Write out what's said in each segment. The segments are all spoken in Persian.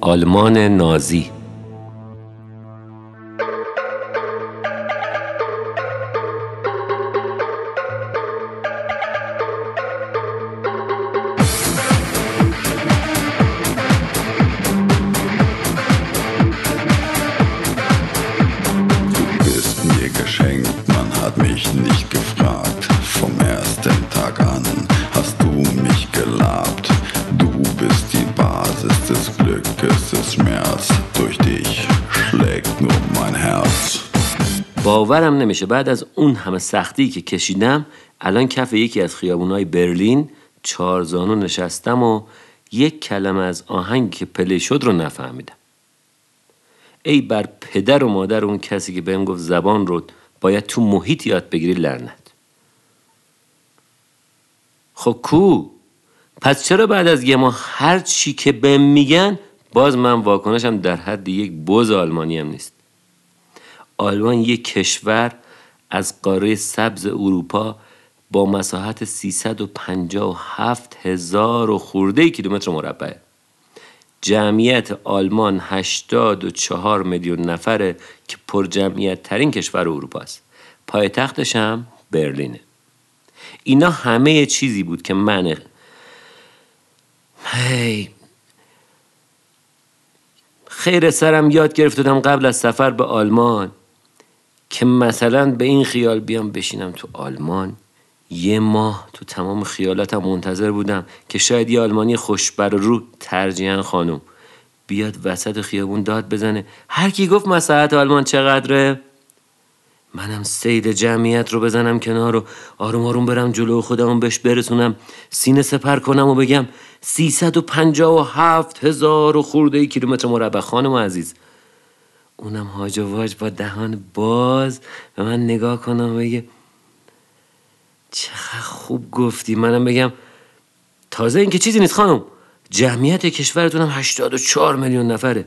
آلمان نازی. باورم نمیشه. بعد از اون همه سختی که کشیدم الان کف یکی از خیابونای برلین چارزانو نشستم و یک کلمه از آهنگی که پلی شد رو نفهمیدم. ای بر پدر و مادر اون کسی که بهم گفت زبان رو باید تو محیط یاد بگیری لرنت خب کو؟ پس چرا بعد از یه ماه هر چی که بهم میگن باز من واکنشم در حد یک بز آلمانی هم نیست؟ آلمان یک کشور از قاره سبز اروپا با مساحت 357 هزار و خورده کیلومتر مربع جمعیت آلمان 84 میلیون نفره که پر جمعیت ترین کشور اروپا است. پایتختش هم برلینه. اینا همه چیزی بود که من هی خیر سرم یاد گرفتم قبل از سفر به آلمان. که مثلا به این خیال بیام بشینم تو آلمان یه ماه تو تمام خیالاتم منتظر بودم که شاید یه آلمانی خوشبر رو ترجیحاً خانم بیاد وسط خیابون داد بزنه. هر کی گفت مساحت آلمان چقدره؟ منم سید جمعیت رو بزنم کنار و آروم آروم برم جلو خودمون بهش برسونم سینه سپر کنم و بگم 357 هزار و خورده کیلومتر مربع. خانم عزیز اونم هاج و واج با دهان باز به من نگاه کنم و بگه چقدر خوب گفتی. منم بگم تازه اینکه چیزی نیست خانم. جمعیت کشورتونم 84 میلیون نفره.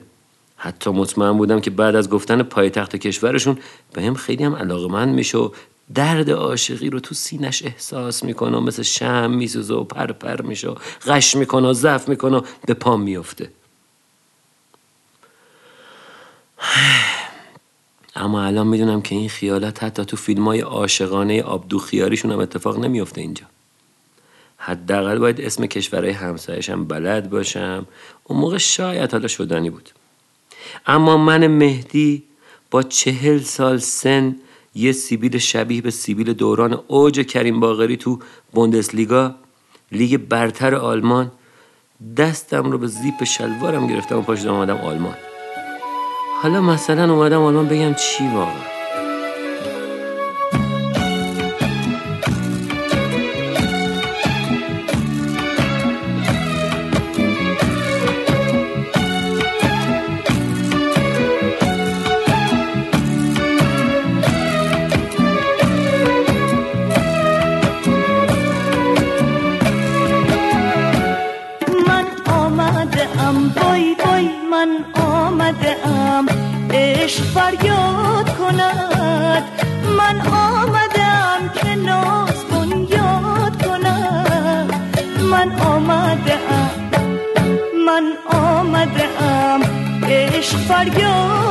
حتی مطمئن بودم که بعد از گفتن پایتخت کشورشون به هم خیلی هم علاقه من میشه و درد عاشقی رو تو سینش احساس می‌کنه مثل شم میسوزه و پر پر میشه و غش می‌کنه و ضعف می‌کنه و به پام میفته اما الان می‌دونم که این خیالات حتی تو فیلم های عاشقانه آبدو خیاریشون هم اتفاق نمیافته اینجا. حداقل باید اسم کشورهای همسایشم بلد باشم. اون موقع شاید حالا شدنی بود. اما من مهدی با چهل سال سن یه سیبیل شبیه به سیبیل دوران اوج کریم باغری تو بوندسلیگا لیگ برتر آلمان دستم رو به زیپ شلوارم گرفتم و پاشدم آمدم آلمان. حالا مثلا اومدم آلمان بگم چی واقعا. فریاد کند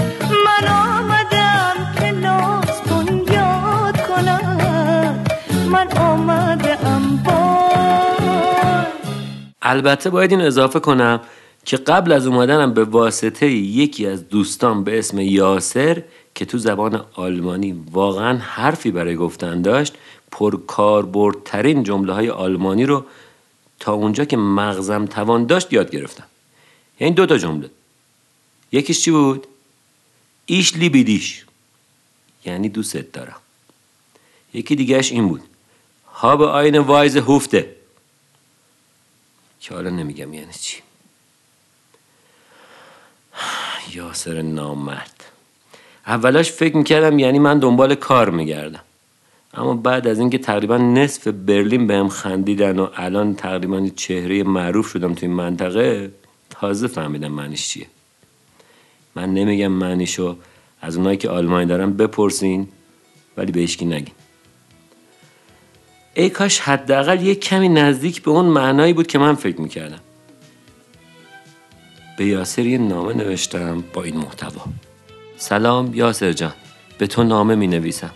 البته باید این اضافه کنم که قبل از اومدنم به واسطه یکی از دوستان به اسم یاسر که تو زبان آلمانی واقعا حرفی برای گفتن داشت پرکاربردترین جمله های آلمانی رو تا اونجا که مغزم توان داشت یاد گرفتم. یعنی دو تا جمله. یکیش چی بود؟ ایش لیبیدیش. یعنی دوستت دارم. یکی دیگهش این بود. هاب آین وایز هفته. که حالا نمیگم یعنی چی. یاسر نامرد. اولاش فکر می‌کردم یعنی من دنبال کار میگردم. اما بعد از اینکه تقریبا نصف برلین بهم خندیدن و الان تقریبا چهره معروف شدم توی منطقه تازه فهمیدم معنیش چیه. من نمیگم معنیشو از اونایی که آلمانی دارن بپرسین ولی به هیچکی نگین. ای کاش حداقل یک کمی نزدیک به اون معنایی بود که من فکر می‌کردم. به یاسر یه نامه نوشتم با این محتوا. سلام یاسر جان به تو نامه می نویسم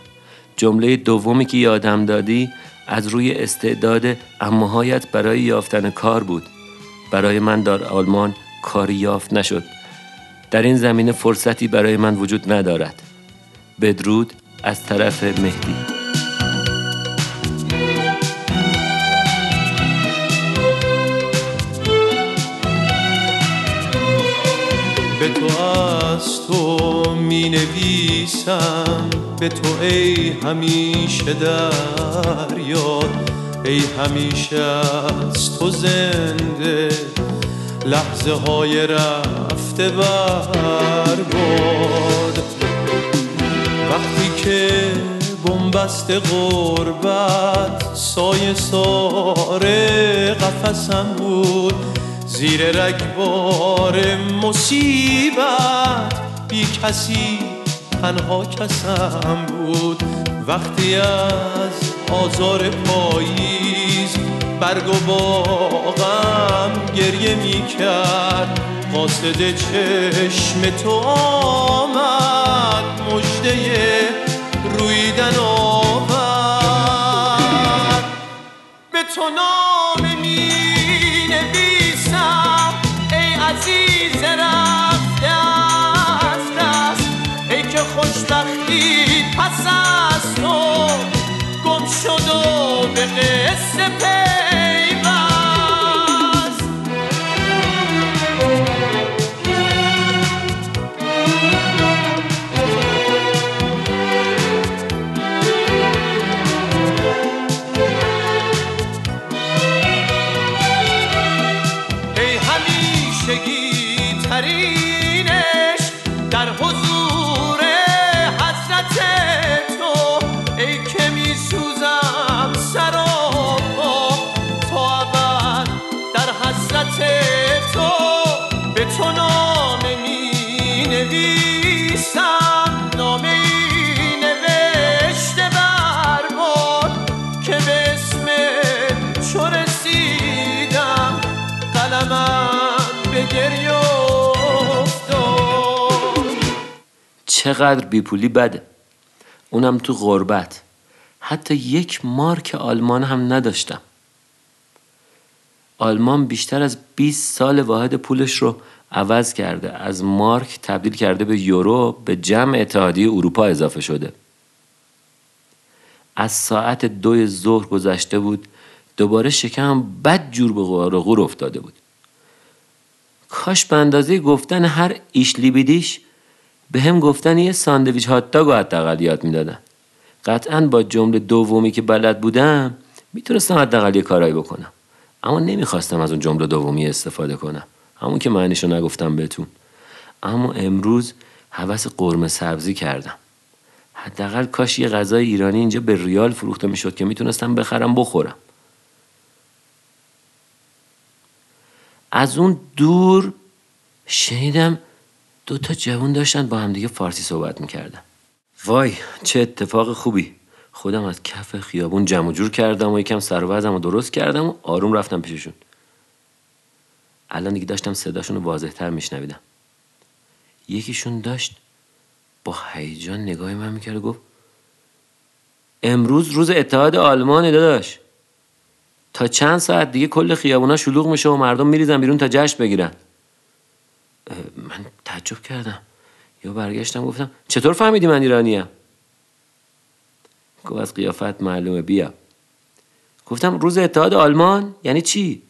جمله دومی که یادم دادی از روی استعداد امهایت برای یافتن کار بود. برای من در آلمان کاری یافت نشد. در این زمینه فرصتی برای من وجود ندارد. بدرود از طرف مهدی. تو می نویسم به تو ای همیشه در یاد ای همیشه از تو زنده. لحظه های رفته برباد وقتی که بنبست غربت سایه ساره قفسم بود. زیر رگبار مصیبت بی کسی تنها کسم بود. وقتی از آزار پاییز برگ و باغم گریه می کرد. قاصد چشم تو آمد مجده رویدن آورد به تو نامه و به قصه چقدر بیپولی بده. اونم تو غربت. حتی یک مارک آلمان هم نداشتم. آلمان بیشتر از 20 سال واحد پولش رو عوض کرده. از مارک تبدیل کرده به یورو به جمع اتحادیه اروپا اضافه شده. از ساعت دوی ظهر گذشته بود دوباره شکم بد جور به غار و غور افتاده بود. کاش به اندازه گفتن هر ایش لیبیدیش به هم گفتن یه ساندویچ هات داگ رو حداقل یاد می‌دادن. قطعا با جمله دومی که بلد بودم می‌تونستم حداقل یه کارایی بکنم. اما نمی‌خواستم از اون جمله دومی استفاده کنم. همون که معنیشو نگفتم بهتون. اما امروز هوس قرمه سبزی کردم. حداقل کاش یه غذای ایرانی اینجا به ریال فروخته می‌شد که می‌تونستم بخرم بخورم. از اون دور شنیدم دو تا جوون داشتن با همدیگه فارسی صحبت می‌کردن. وای چه اتفاق خوبی. خودم از کف خیابون جمع جور کردم و یکم سر و درست کردم و آروم رفتم پیششون. الان دیگه داشتم صداشون رو واضحتر میشنویدم. یکیشون داشت با هیجان نگاه من می‌کرد و گفت امروز روز اتحاد آلمانه داداش. تا چند ساعت دیگه کل خیابونا شلوغ میشه و مردم میریزن بیرون تا جشن بگیرن. من تعجب کردم. یا برگشتم گفتم چطور فهمیدی من ایرانیم؟ گفت از قیافت معلومه بیا. گفتم روز اتحاد آلمان؟ یعنی چی؟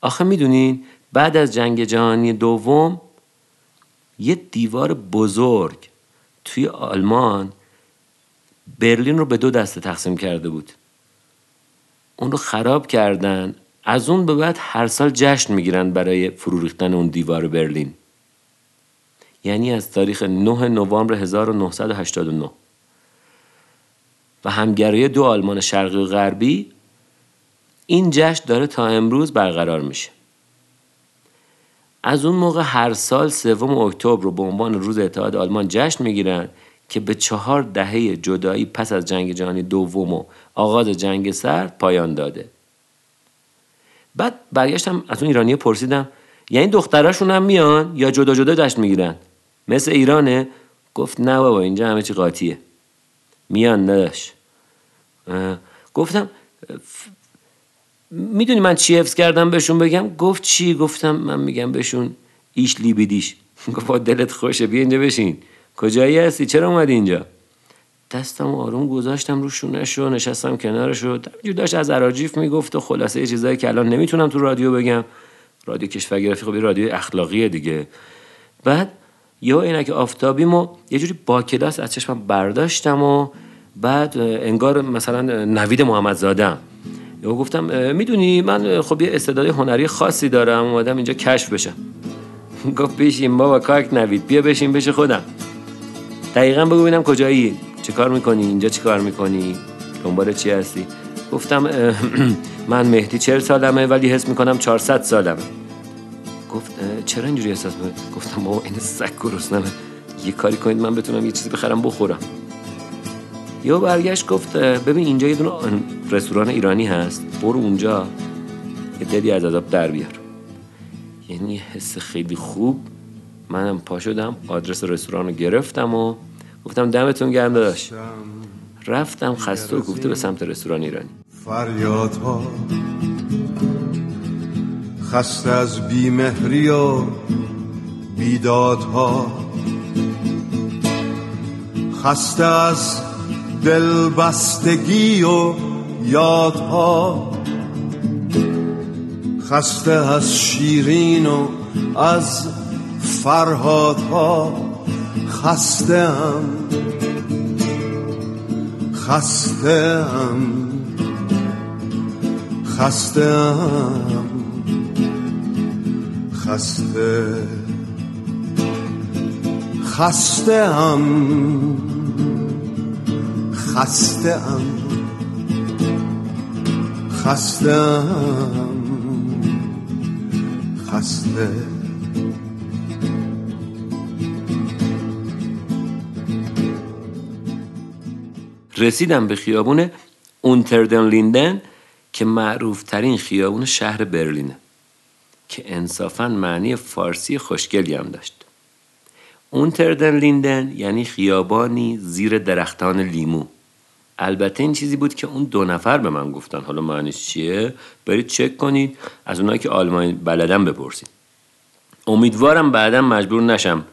آخه می‌دونین بعد از جنگ جهانی دوم یه دیوار بزرگ توی آلمان برلین رو به دو دسته تقسیم کرده بود. اون رو خراب کردن. از اون به بعد هر سال جشن می‌گیرن برای فرو ریختن اون دیوار برلین. یعنی از تاریخ 9 نوامبر 1989 و همگرای دو آلمان شرقی و غربی این جشن داره تا امروز برقرار میشه. از اون موقع هر سال سوم اکتبر رو به عنوان روز اتحاد آلمان جشن می‌گیرن که به چهار دهه جدایی پس از جنگ جهانی دوم و آغاز جنگ سرد پایان داده. بعد برگشتم از اون ایرانی پرسیدم یعنی دختراشون هم میان یا جدا جدا جشن می‌گیرن؟ مثل ایرانه؟ گفت نه بابا اینجا همه چی قاطیه. میان نداشت گفتم می‌دونی من چی حفظ کردم بهشون بگم؟ گفت چی؟ گفتم من میگم بهشون ایش لیبیدیش. گفت دلت خوشه بیا اینجا بشین. کجایی هستی؟ چرا اومدی اینجا؟ دستم آروم گذاشتم رو شونش رو نشستم کنارش رو داشت از اراجیف می‌گفت و خلاصه یه چیزایی که الان نمی‌تونم تو رادیو بگم. رادیو کشورگرافی خب رادیو اخلاقیه دیگه. بعد یه عینک آفتابیمو یه جوری با کلاس از چشمم برداشتم و بعد انگار مثلا نوید محمدزادم. یهو گفتم اه، می‌دونی من خب یه استعداد هنری خاصی دارم اومدم اینجا کشف بشم. گفت بشین بابا کاک نوید بیا بشین بشه خودم. دقیقا بگو ببینم کجایی. چه کار می‌کنی؟ اینجا چه کار می‌کنی؟ دنبال چی هستی؟ گفتم من مهدی چهل سالمه ولی حس می‌کنم 400 سالمه. گفت چرا اینجوری احساس می‌کنی؟ گفتم بابا این سگ گرسنمه یه کاری کنید من بتونم یه چیزی بخرم بخورم. یهو برگشت گفت ببین اینجا یه دونه رستوران ایرانی هست. برو اونجا. یه دلی از عذاب در بیار. یعنی حس خیلی خوب. منم پا شدم آدرس رستوران رو گرفتم و گفتم دمتون گرم داداش. رفتم. خسته و گفته به سمت رستوران ایرانی. فریادها خسته از بیمهری و بیدادها. خسته از دلبستگی و یادها. خسته از شیرین و از فرهادها. خسته ام خسته ام خسته. ام خسته خسته ام خسته. رسیدم به خیابون اونتردن لیندن که معروف ترین خیابون شهر برلینه که انصافا معنی فارسی خوشگلی هم داشت. اونتردن لیندن یعنی خیابانی زیر درختان لیمو. البته این چیزی بود که اون دو نفر به من گفتن. حالا معنیش چیه؟ برید چک کنید از اونایی که آلمانی بلدن بپرسید. امیدوارم بعدا مجبور نشم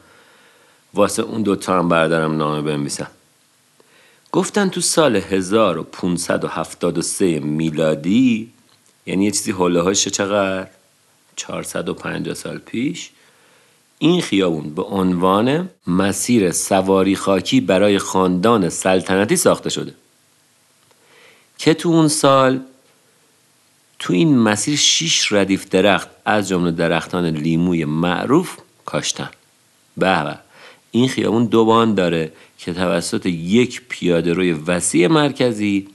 واسه اون دوتا هم بردارم نامه بنویسم گفتن تو سال 1573 میلادی یعنی یه چیزی هاش چقدر؟ 450 سال پیش. این خیابون به عنوان مسیر سواری خاکی برای خاندان سلطنتی ساخته شده. که تو اون سال تو این مسیر شیش ردیف درخت از جمله درختان لیموی معروف کاشتن. به. این خیابون دو بان داره که توسط یک پیاده روی وسیع مرکزی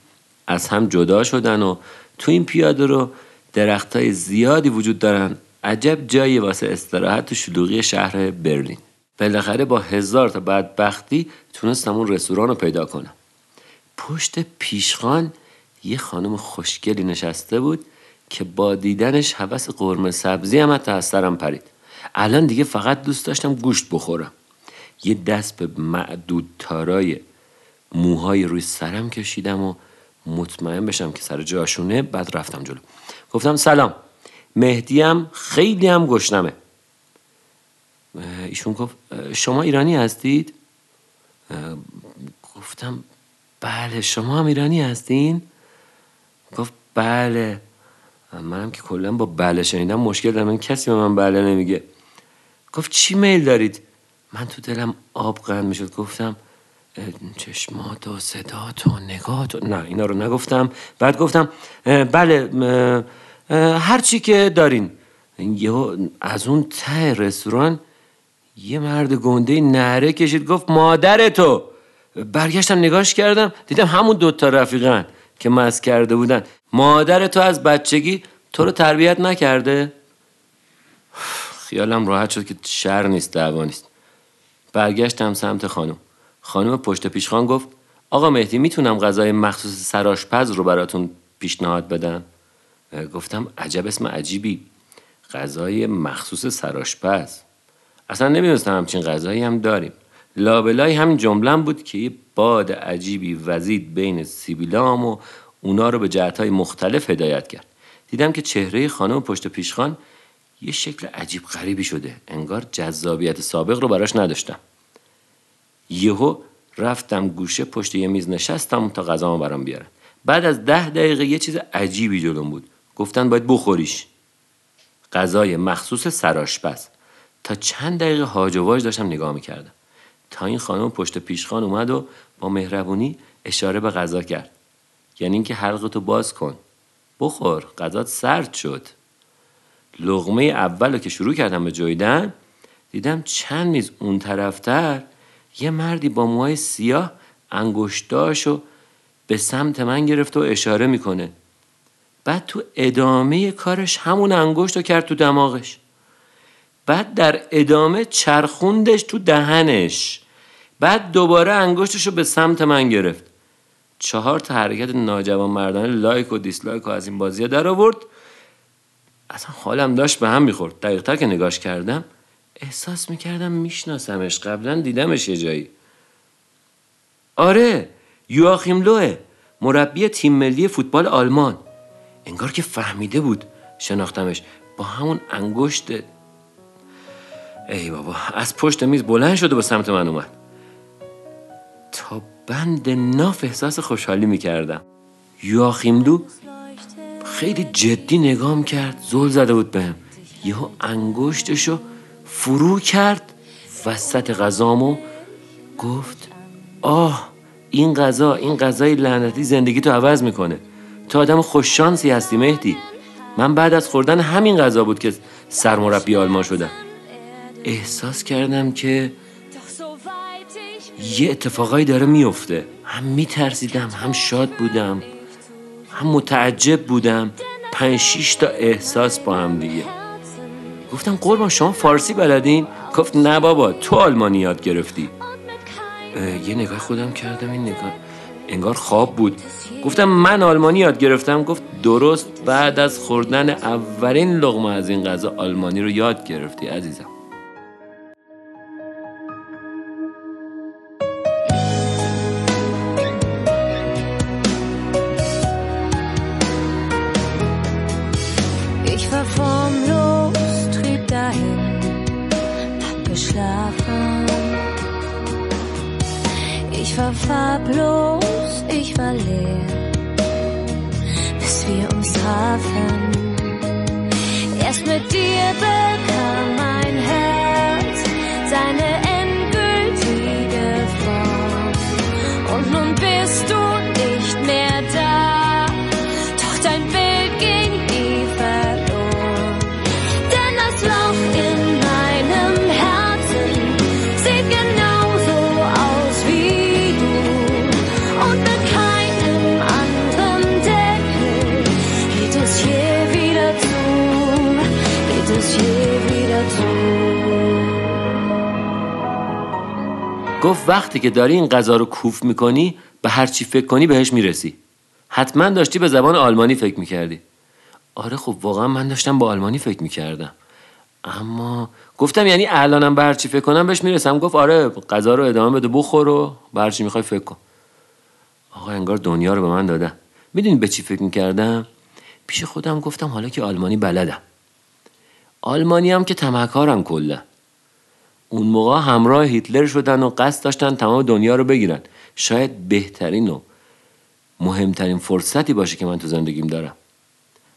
از هم جدا شدن و تو این پیاده رو درخت های زیادی وجود دارن. عجب جایی واسه استراحت تو شلوغی شهر برلین. بالاخره با هزار تا بدبختی تونستم اون رستوران رو پیدا کنم. پشت پیشخان یه خانم خوشگلی نشسته بود که با دیدنش هوس قرمه سبزی هم حتی از سرم پرید. الان دیگه فقط دوست داشتم گوشت بخورم. یه دست به معدود تارای موهای روی سرم کشیدم و مطمئن بشم که سر جاشونه بعد رفتم جلو. گفتم سلام مهدیم خیلی هم گشنمه. ایشون گفت شما ایرانی هستید؟ گفتم بله شما هم ایرانی هستین؟ گفت بله. منم که کلا با بله شنیدم مشکل دارم من کسی به من بله نمیگه. گفت چی میل دارید؟ من تو دلم آب قند می‌شد. گفتم چشمات و صدات و نگات و... نه اینا رو نگفتم. بعد گفتم بله اه، اه، هر چی که دارین. از اون ته رستوران یه مرد گنده نره کشید. گفت مادر تو. برگشتم نگاش کردم. دیدم همون دوتا رفیقن که مست کرده بودن. مادر تو از بچگی تو رو تربیت نکرده. خیالم راحت شد که شر نیست دعوا نیست. برگشتم سمت خانم. خانم پشت پیشخان گفت آقا مهدی می‌تونم غذای مخصوص سراشپز رو براتون پیشنهاد بدم؟ گفتم عجب اسم عجیبی. غذای مخصوص سراشپز اصلا نمی‌دونستم همچین غذایی هم داریم. لابلای همین جملم بود که یه باد عجیبی وزید بین سیبیلام و اونا رو به جهتهای مختلف هدایت کرد. دیدم که چهره خانم پشت پیشخان یه شکل عجیب غریبی شده. انگار جذابیت سابق رو براش نداشتم. یهو رفتم گوشه پشت یه میز نشستم تا غذامو برام بیارن. بعد از ده دقیقه یه چیز عجیبی جلوم بود. گفتن باید بخوریش. غذای مخصوص سراشپز تا چند دقیقه هاج و واج داشتم نگاه می‌کردم. تا این خانم پشت پیشخان اومد و با مهربونی اشاره به غذا کرد. یعنی اینکه حلقتو باز کن. بخور. غذات سرد شد. لغمه اول رو که شروع کردم به جویدن دیدم چند میز اون طرفتر یه مردی با موهای سیاه انگشتاشو به سمت من گرفت و اشاره می‌کنه. بعد تو ادامه کارش همون انگشت رو کرد تو دماغش. بعد در ادامه چرخوندش تو دهنش. بعد دوباره انگشتش رو به سمت من گرفت. چهار تا حرکت ناجوان مردانه لایک و دیسلایک و از این بازی در آورد. اصلا حالم داشت به هم می‌خورد. دقیقتر که نگاش کردم احساس می‌کردم میشناسمش. قبلا دیدمش یه جایی. آره یواخیم لوه مربی تیم ملی فوتبال آلمان. انگار که فهمیده بود شناختمش. با همون انگشت ای بابا از پشت میز بلند شد و به سمت من اومد. تا بند ناف احساس خوشحالی می‌کردم. یواخیملو خیلی جدی نگام کرد. زل زده بود بهم. یهو انگشتشو فرو کرد وسط غذامو. گفت آه این غذا این غذای لعنتی زندگی تو عوض می‌کنه. تو آدم خوششانسی هستی مهدی. من بعد از خوردن همین غذا بود که سرمربی آلمان شدم. احساس کردم که یه اتفاقایی داره میفته هم میترسیدم هم شاد بودم. هم متعجب بودم. پنج شیش تا احساس با هم دیگه. گفتم قربان شما فارسی بلدین؟ گفت نه بابا تو آلمانی یاد گرفتی. یه نگاه خودم کردم این نگاه انگار خواب بود. گفتم من آلمانی یاد گرفتم. گفت درست بعد از خوردن اولین لغمه از این غذا آلمانی رو یاد گرفتی عزیزم. was mit dir begann. گفت وقتی که داری این غذا رو کوف می‌کنی به هر چی فکر کنی بهش می‌رسی. حتما داشتی به زبان آلمانی فکر می‌کردی. آره خب واقعا من داشتم با آلمانی فکر می‌کردم. اما گفتم یعنی الانم به هر چی فکر کنم بهش می‌رسم. گفت آره غذا رو ادامه بده بخور و به هر چی می‌خوای فکر کن. آقا انگار دنیا رو به من دادن. می‌دونی به چی فکر می‌کردم؟ پیش خودم گفتم حالا که آلمانی بلدم. آلمانی هم که تمکارم کلا. اون موقع همراه هیتلر شدن و قصد داشتن تمام دنیا رو بگیرن. شاید بهترین و مهمترین فرصتی باشه که من تو زندگیم دارم.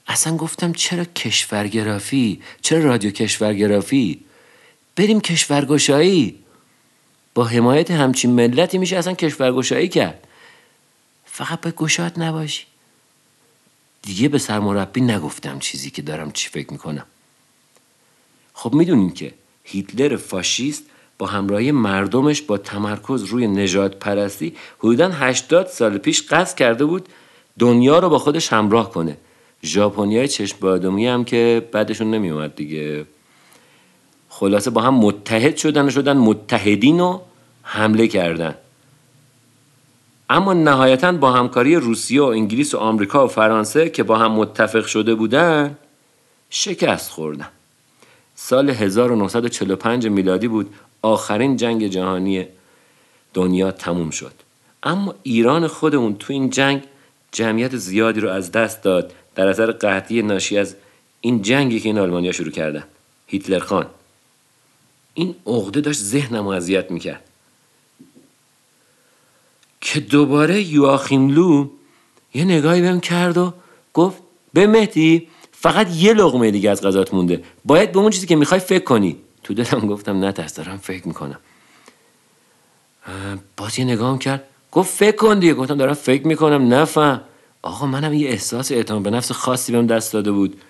اصلا گفتم چرا کشورگرافی چرا رادیو کشورگرافی بریم کشورگشایی. با حمایت همچین ملتی میشه اصلا کشورگشایی کرد. فقط به گشاد نباشی. دیگه به سرمربی نگفتم چیزی که دارم چی فکر می‌کنم. خب می‌دونین که هیتلر فاشیست با همراهی مردمش با تمرکز روی نجات پرستی حدودا 80 سال پیش قصد کرده بود دنیا رو با خودش همراه کنه. ژاپنیای چشم بادومی هم که بعدشون نمیومد دیگه. خلاصه با هم متحد شدن و شدن متحدین و حمله کردن. اما نهایتا با همکاری روسیه و انگلیس و آمریکا و فرانسه که با هم متفق شده بودن شکست خوردن. سال 1945 میلادی بود آخرین جنگ جهانی دنیا تموم شد. اما ایران خودمون تو این جنگ جمعیت زیادی رو از دست داد. در اثر قحطی ناشی از این جنگی که این آلمانیا شروع کردن. هیتلر خان. این عقده داشت ذهنم اذیت می‌کرد. که دوباره یواخیم لو یه نگاهی بهم کرد و گفت به مهدی فقط یه لغمه دیگه از غذات مونده. باید به اون چیزی که می‌خوای فکر کنی. تو دلم گفتم نه ترس دارم فکر می‌کنم. باز یه نگاهم کرد. گفت فکر کن دیگه. گفتم دارم فکر می‌کنم. نفهم آقا منم یه احساس اعتماد به نفس خاصی بهم دست داده بود.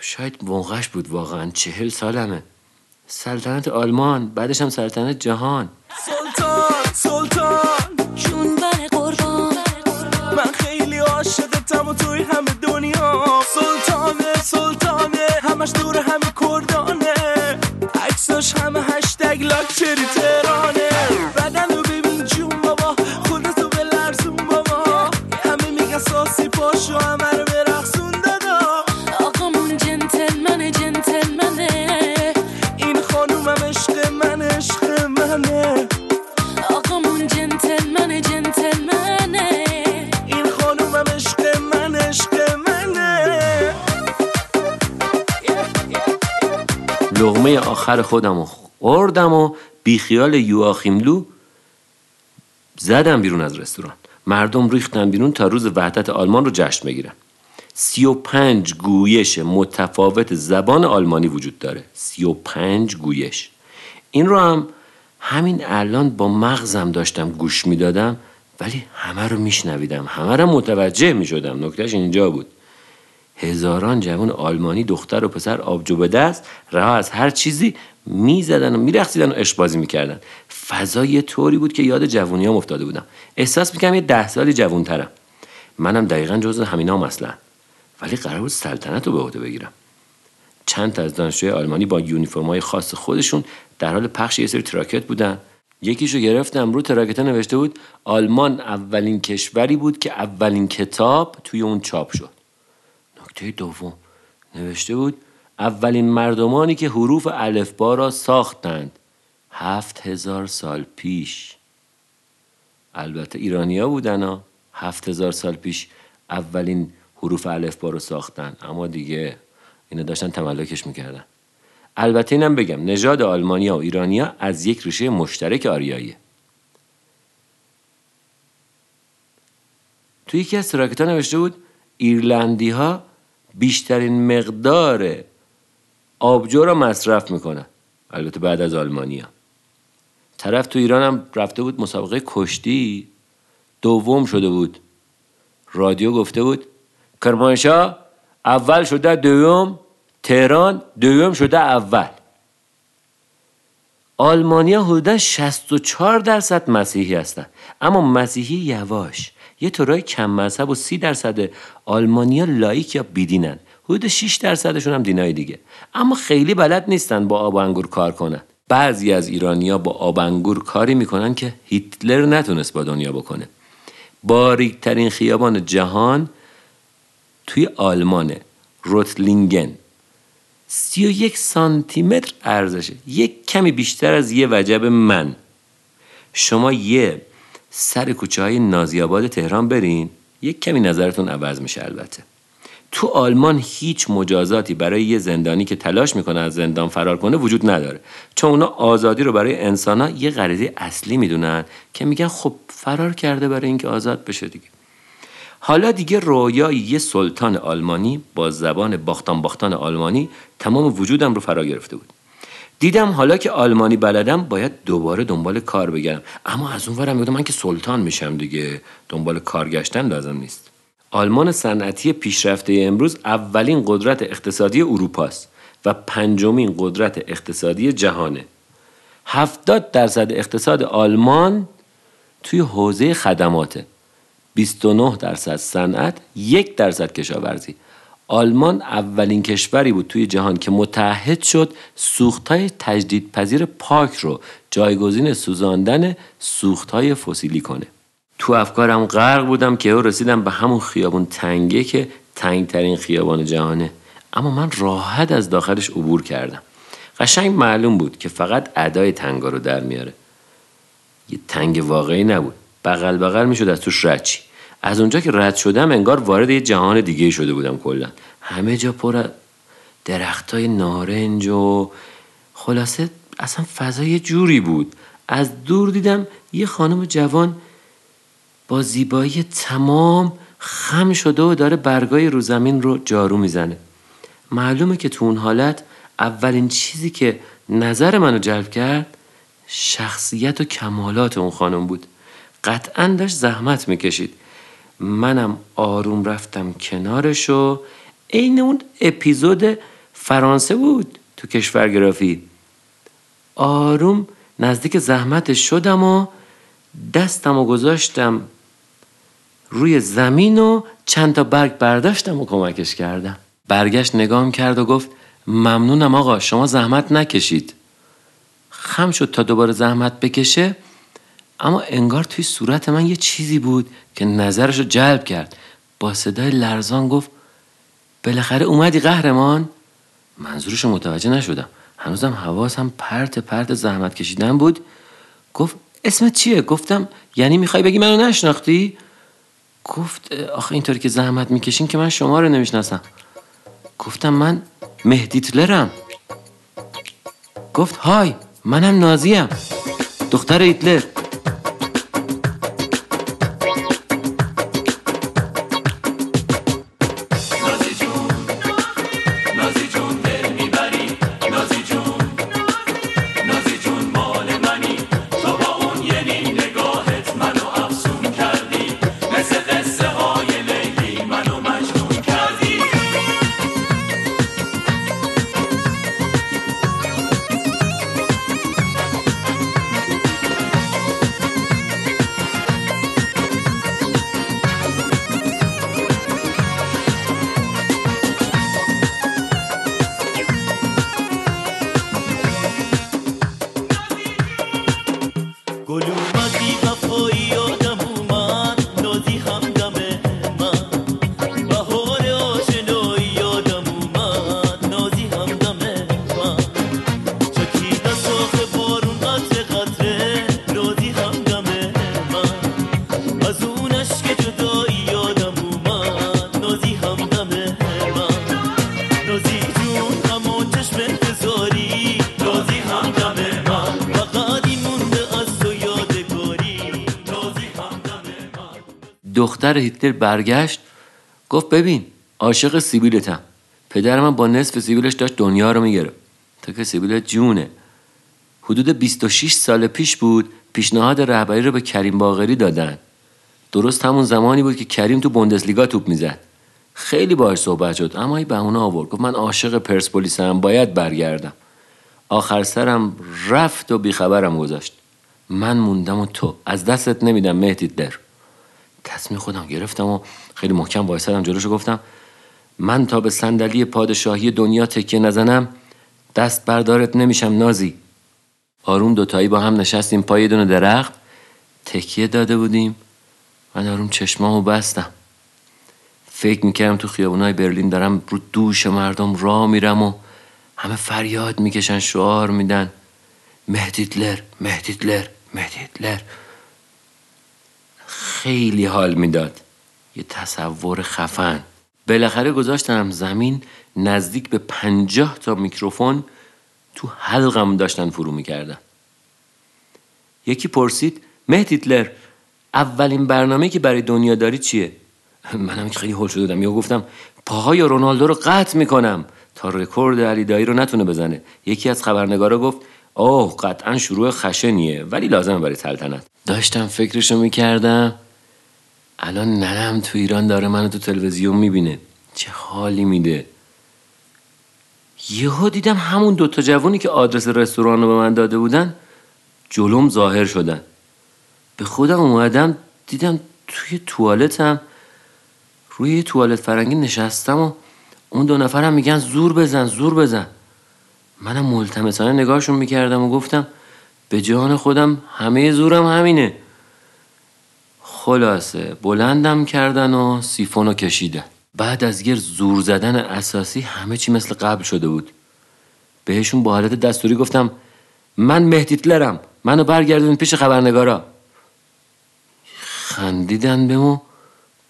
شاید موقعش بود واقعا. چهل سالمه. سلطنت آلمان بعدش هم سلطنت جهان. سلطان سلطان. سلطانه سلطانه همش دور همه کردانه. عکساش همه هشتگ لاکچری تهرانه. بدن رو ببین جون بابا خودتو به لرزون بابا. همه میگن ساسی پاشو همه رو برقصون دادا. آقامون جنتلمنه جنتلمنه. این خانومم عشق من عشق منه. لغمه آخر خودم رو خوردم و بیخیال یواخیملو زدم بیرون از رستوران. مردم ریختن بیرون تا روز وحدت آلمان رو جشن بگیرن. سی و پنج گویش متفاوت زبان آلمانی وجود داره. سی و پنج گویش. این رو هم همین الان با مغزم داشتم گوش می‌دادم ولی همه رو میشنویدم. همه رو متوجه می‌شدم. نکتهش اینجا بود. هزاران جوان آلمانی دختر و پسر آبجو به دست رها از هر چیزی می‌زدن و میرقصیدن و اشبازی می‌کردن. فضا یه طوری بود که یاد جوونیام افتاده بودم. احساس می‌کنم یه ده سالی جوونترم. منم دقیقا جز همینام اصلا. ولی قرار بود سلطنت رو به عهده بگیرم. چند تا از دانشجوی آلمانی با یونیفرم‌های خاص خودشون در حال پخش یه سری تراکت بودن. یکیشو گرفتم رو تراکت نوشته بود آلمان اولین کشوری بود که اولین کتاب توی اون چاپ شد. نکته دوم نوشته بود اولین مردمانی که حروف الفبا را ساختند. هفت هزار سال پیش. البته ایرانیا بودن ها. هفت هزار سال پیش اولین حروف الفبا رو ساختن. اما دیگه اینا داشتن تملکش می‌کردن. البته اینم بگم نژاد آلمانیا و ایرانیا از یک ریشه مشترک آریاییه. توی یکی از تراکت نوشته بود ایرلندی ها بیشترین مقدار آبجو را مصرف می‌کنن. البته بعد از آلمانیا. طرف تو ایران هم رفته بود مسابقه کشتی دوم شده بود. رادیو گفته بود کرمانشاه اول شده دوم تهران دوم شده اول. آلمانیا حدودا 64 درصد مسیحی هستن. اما مسیحی یواش. یه طورای کم مذهب و 30 درصد آلمانیا لایک یا بیدینن. حدود 6 درصدشون هم دینای دیگه. اما خیلی بلد نیستن با آب انگور کار کنن. بعضی از ایرانیا با آب انگور کاری می‌کنن که هیتلر نتونست با دنیا بکنه. باریکترین خیابان جهان توی آلمانه. روتلینگن سی و یک سانتی متر ارزشه. یک کمی بیشتر از یه وجب من. شما یه سر کوچه های نازیاباد تهران برین. یک کمی نظرتون عوض میشه البته. تو آلمان هیچ مجازاتی برای یه زندانی که تلاش می‌کنه از زندان فرار کنه وجود نداره. چون اونا آزادی رو برای انسان یه غریزه اصلی می‌دونن که میگن خب فرار کرده برای اینکه آزاد بشه دیگه. حالا دیگه رویای یه سلطان آلمانی با زبان باختان باختان آلمانی تمام وجودم رو فرا گرفته بود. دیدم حالا که آلمانی بلدم باید دوباره دنبال کار بگردم. اما از اون ورم میگم من که سلطان میشم دیگه. دنبال کار گشتن لازم نیست. آلمان صنعتی پیشرفته امروز اولین قدرت اقتصادی اروپاست و پنجمین قدرت اقتصادی جهانه. 70 درصد اقتصاد آلمان توی حوزه خدماته. 29 درصد صنعت یک درصد کشاورزی. آلمان اولین کشوری بود توی جهان که متحد شد سوختهای تجدیدپذیر پاک رو جایگزین سوزاندن سوختهای فسیلی کنه. تو افکارم غرق بودم که رسیدم به همون خیابون تنگه که تنگترین خیابان جهانه. اما من راحت از داخلش عبور کردم. قشنگ معلوم بود که فقط ادای تنگا رو در میاره. یه تنگ واقعی نبود. بغل بغل می‌شد از توش رچی از اونجا که رد شدم انگار وارد یه جهان دیگه شده بودم کلا. همه جا پر درخت های نارنج و خلاصه اصلا فضا یه جوری بود. از دور دیدم یه خانم جوان با زیبایی تمام خم شده و داره برگای رو زمین رو جارو می‌زنه. معلومه که تو اون حالت اولین چیزی که نظر منو جلب کرد شخصیت و کمالات اون خانم بود. قطعا داشت زحمت می‌کشید. منم آروم رفتم کنارش و عین اون اپیزود فرانسه بود تو کشورگرافی آروم نزدیک زحمتش شدم و دستم و گذاشتم روی زمین و چند تا برگ برداشتم و کمکش کردم. برگشت نگام کرد و گفت ممنونم آقا شما زحمت نکشید. خم شد تا دوباره زحمت بکشه. اما انگار توی صورت من یه چیزی بود که نظرش رو جلب کرد. با صدای لرزان گفت بالاخره اومدی قهرمان؟ منظورش رو متوجه نشدم. هنوزم حواسم پرت پرت زحمت کشیدن بود. گفت اسمت چیه؟ گفتم یعنی می‌خوای بگی منو نشناختی؟ گفت آخه اینطوری که زحمت می‌کشین که من شما رو نمی‌شناسم. گفتم من مهدیتلرم گفت های منم نازیم. دختر هیتلر. هیتلر برگشت گفت ببین عاشق سیبیلتم. پدر من با نصف سیبیلش داشت دنیا رو می‌گرفت. تا که سیبیل جونه. حدود 26 سال پیش بود پیشنهاد رهبری رو به کریم باقری دادن. درست همون زمانی بود که کریم تو بوندسلیگا توپ می‌زد. خیلی باهاش صحبت شد اما این بهونه آورد. گفت من عاشق پرسپولیسم باید برگردم. آخر سرم رفت و بیخبرم گذاشت. من موندم و تو از دستت نمیدم مهدی در تصمیم خودم گرفتم و خیلی محکم وایسادم جلوش گفتم من تا به صندلی پادشاهی دنیا تکیه نزنم دست بردارت نمیشم نازی. آروم دوتایی با هم نشستیم پای دونه درخت تکیه داده بودیم. من آروم چشمامو بستم. فکر می‌کردم تو خیابونای برلین دارم رو دوش مردم راه میرم و همه فریاد می‌کشن شعار میدن. مهدیتلر مهدیتلر مهدیتلر خیلی حال می‌داد. یه تصور خفن. بالاخره گذاشتم زمین نزدیک به پنجاه تا میکروفون تو حلقم داشتن فرو می‌کردن. یکی پرسید هیتلر اولین برنامه که برای دنیا داری چیه؟ منم که خیلی هول شده بودم. یا گفتم پاهای رونالدو رو قطع می‌کنم. تا رکورد علی دایی رو نتونه بزنه. یکی از خبرنگارا گفت اوه قطعا شروع خشنیه ولی لازمه برای سلطنت. داشتم فکرشو می‌کردم الان ننم تو ایران داره منو تو تلویزیون می‌بینه. چه حالی میده؟ یهو دیدم همون دوتا جوونی که آدرس رستوران رو به من داده بودن جلوم ظاهر شدن. به خودم اومدم دیدم توی توالتم روی توالت فرنگی نشستم و اون دو نفرم میگن زور بزن زور بزن. منم ملتمسانه نگاهشون می‌کردم و گفتم به جان خودم همه زورم همینه. خلاصه بلندم کردن و سیفونو کشیدن. بعد از یه زور زدن اساسی همه چی مثل قبل شده بود. بهشون با حالت دستوری گفتم من مهدیتلرم منو برگردون پیش خبرنگارا. خندیدن بهمو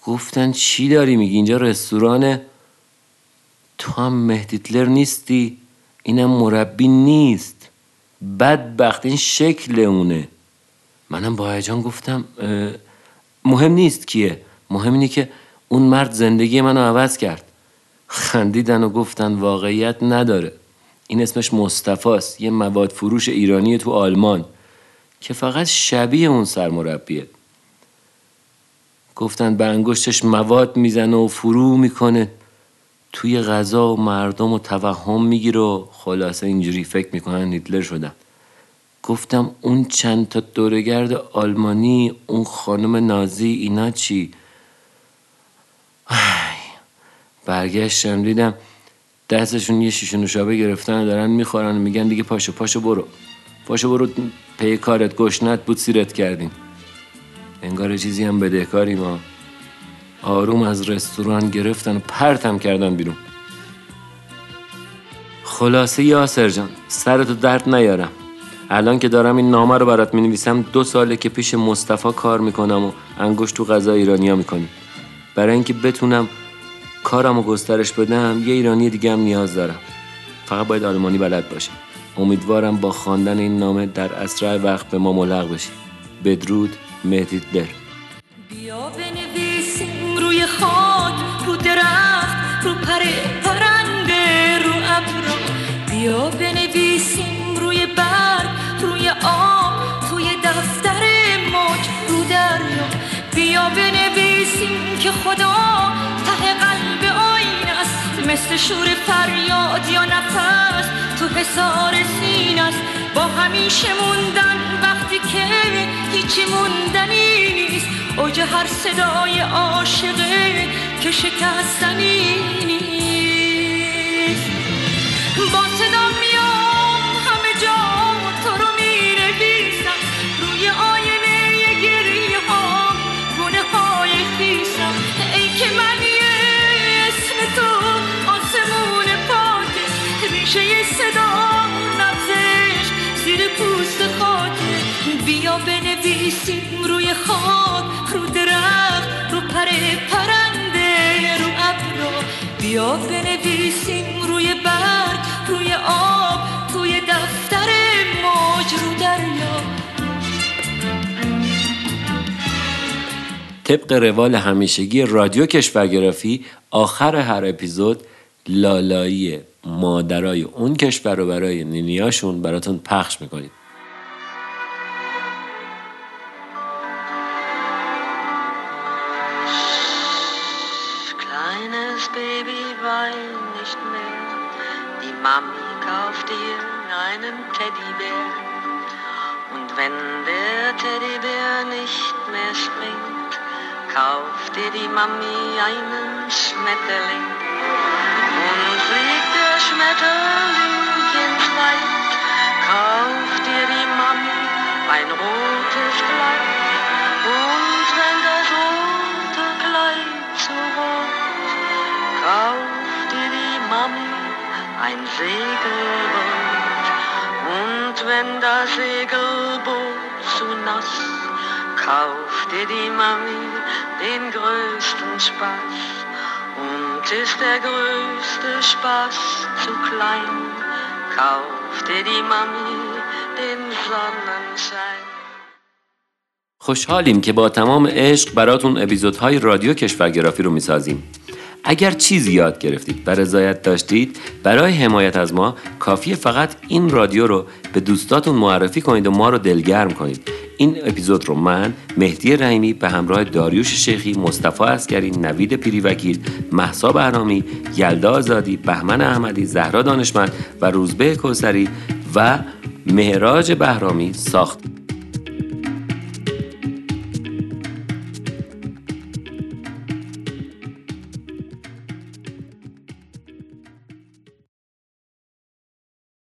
گفتن چی داری میگی؟ اینجا رستورانه. تو هم مهدیتلر نیستی؟ اینم مربی نیست. بدبخت این شکل اونه. منم با هیجان گفتم مهم نیست کیه. مهم اینه که اون مرد زندگی منو عوض کرد. خندیدن و گفتن واقعیت نداره. این اسمش مصطفاست یه مواد فروش ایرانی تو آلمان که فقط شبیه اون سرمربیه. گفتن به انگشتش مواد می‌زنه و فرو می‌کنه. توی غذا و مردم و توهم می‌گیره و خلاصه اینجوری فکر می‌کنن هیتلر شدن. گفتم اون چند تا دورگرد آلمانی اون خانم نازی اینا چی؟ برگشتم دیدم دستشون یه شیشه نوشابه گرفتن و دارن می‌خورن و میگن دیگه پاشو پاشو برو. پاشو برو پی کارت گشنت بود سیرت کردیم انگار چیزی هم بدهکاری ما آروم از رستوران گرفتن و پرتم کردن بیرون. خلاصه یاسر جان سرتو درد نیارم. الان که دارم این نامه رو برات می نویسم دو ساله که پیش مصطفی کار می‌کنم و انگشت تو غذا ایرانیا می‌کنیم برای اینکه بتونم کارم رو گسترش بدم یه ایرانی دیگه هم نیاز دارم. فقط باید آلمانی بلد باشه امیدوارم با خواندن این نامه در اسرع وقت به ما ملحق بشی. بدرود مهدی در. بیا بنویسیم روی برگ روی آب توی دفتر موج رو دریا. بیا بنویسیم که خدا ته قلب آین است. مثل شور فریاد یا نفس تو حسار سین است. با همیشه موندن وقتی که هیچی موندنی نیست. اوج هر صدای عاشقه که شکستنی نیست. بیا بنویسیم روی برگ روی آب توی دفتر موج رو دریا. طبق روال همیشگی رادیو کشورگرافی آخر هر اپیزود لالایی مادرای اون کشور رو برای نینیاشون براتون پخش می‌کنیم. Kauft dir die Mami einen Schmetterling. Und fliegt der Schmetterling ins Wald, kauft dir die Mami ein rotes Kleid. Und wenn das rote Kleid so rot, kauft dir die Mami ein Segelboot. Und wenn das Segelboot zu nass, kaufte die Mami den größten Spaß. Und ist der größte Spaß zu klein, kaufte die Mami den Sonnenschein. خوشحالیم که با تمام عشق براتون اپیزودهای رادیو کشورگرافی رو می‌سازیم اگر چیزی یاد گرفتید و رضایت داشتید برای حمایت از ما کافیه فقط این رادیو رو به دوستاتون معرفی کنید و ما رو دلگرم کنید این اپیزود رو من مهدی رحیمی به همراه داریوش شیخی مصطفی اسکری نوید پیریوکیل محسا بهرامی یلدا آزادی بهمن احمدی زهرا دانشمند و روزبه کوسری و مهراج بهرامی ساخت.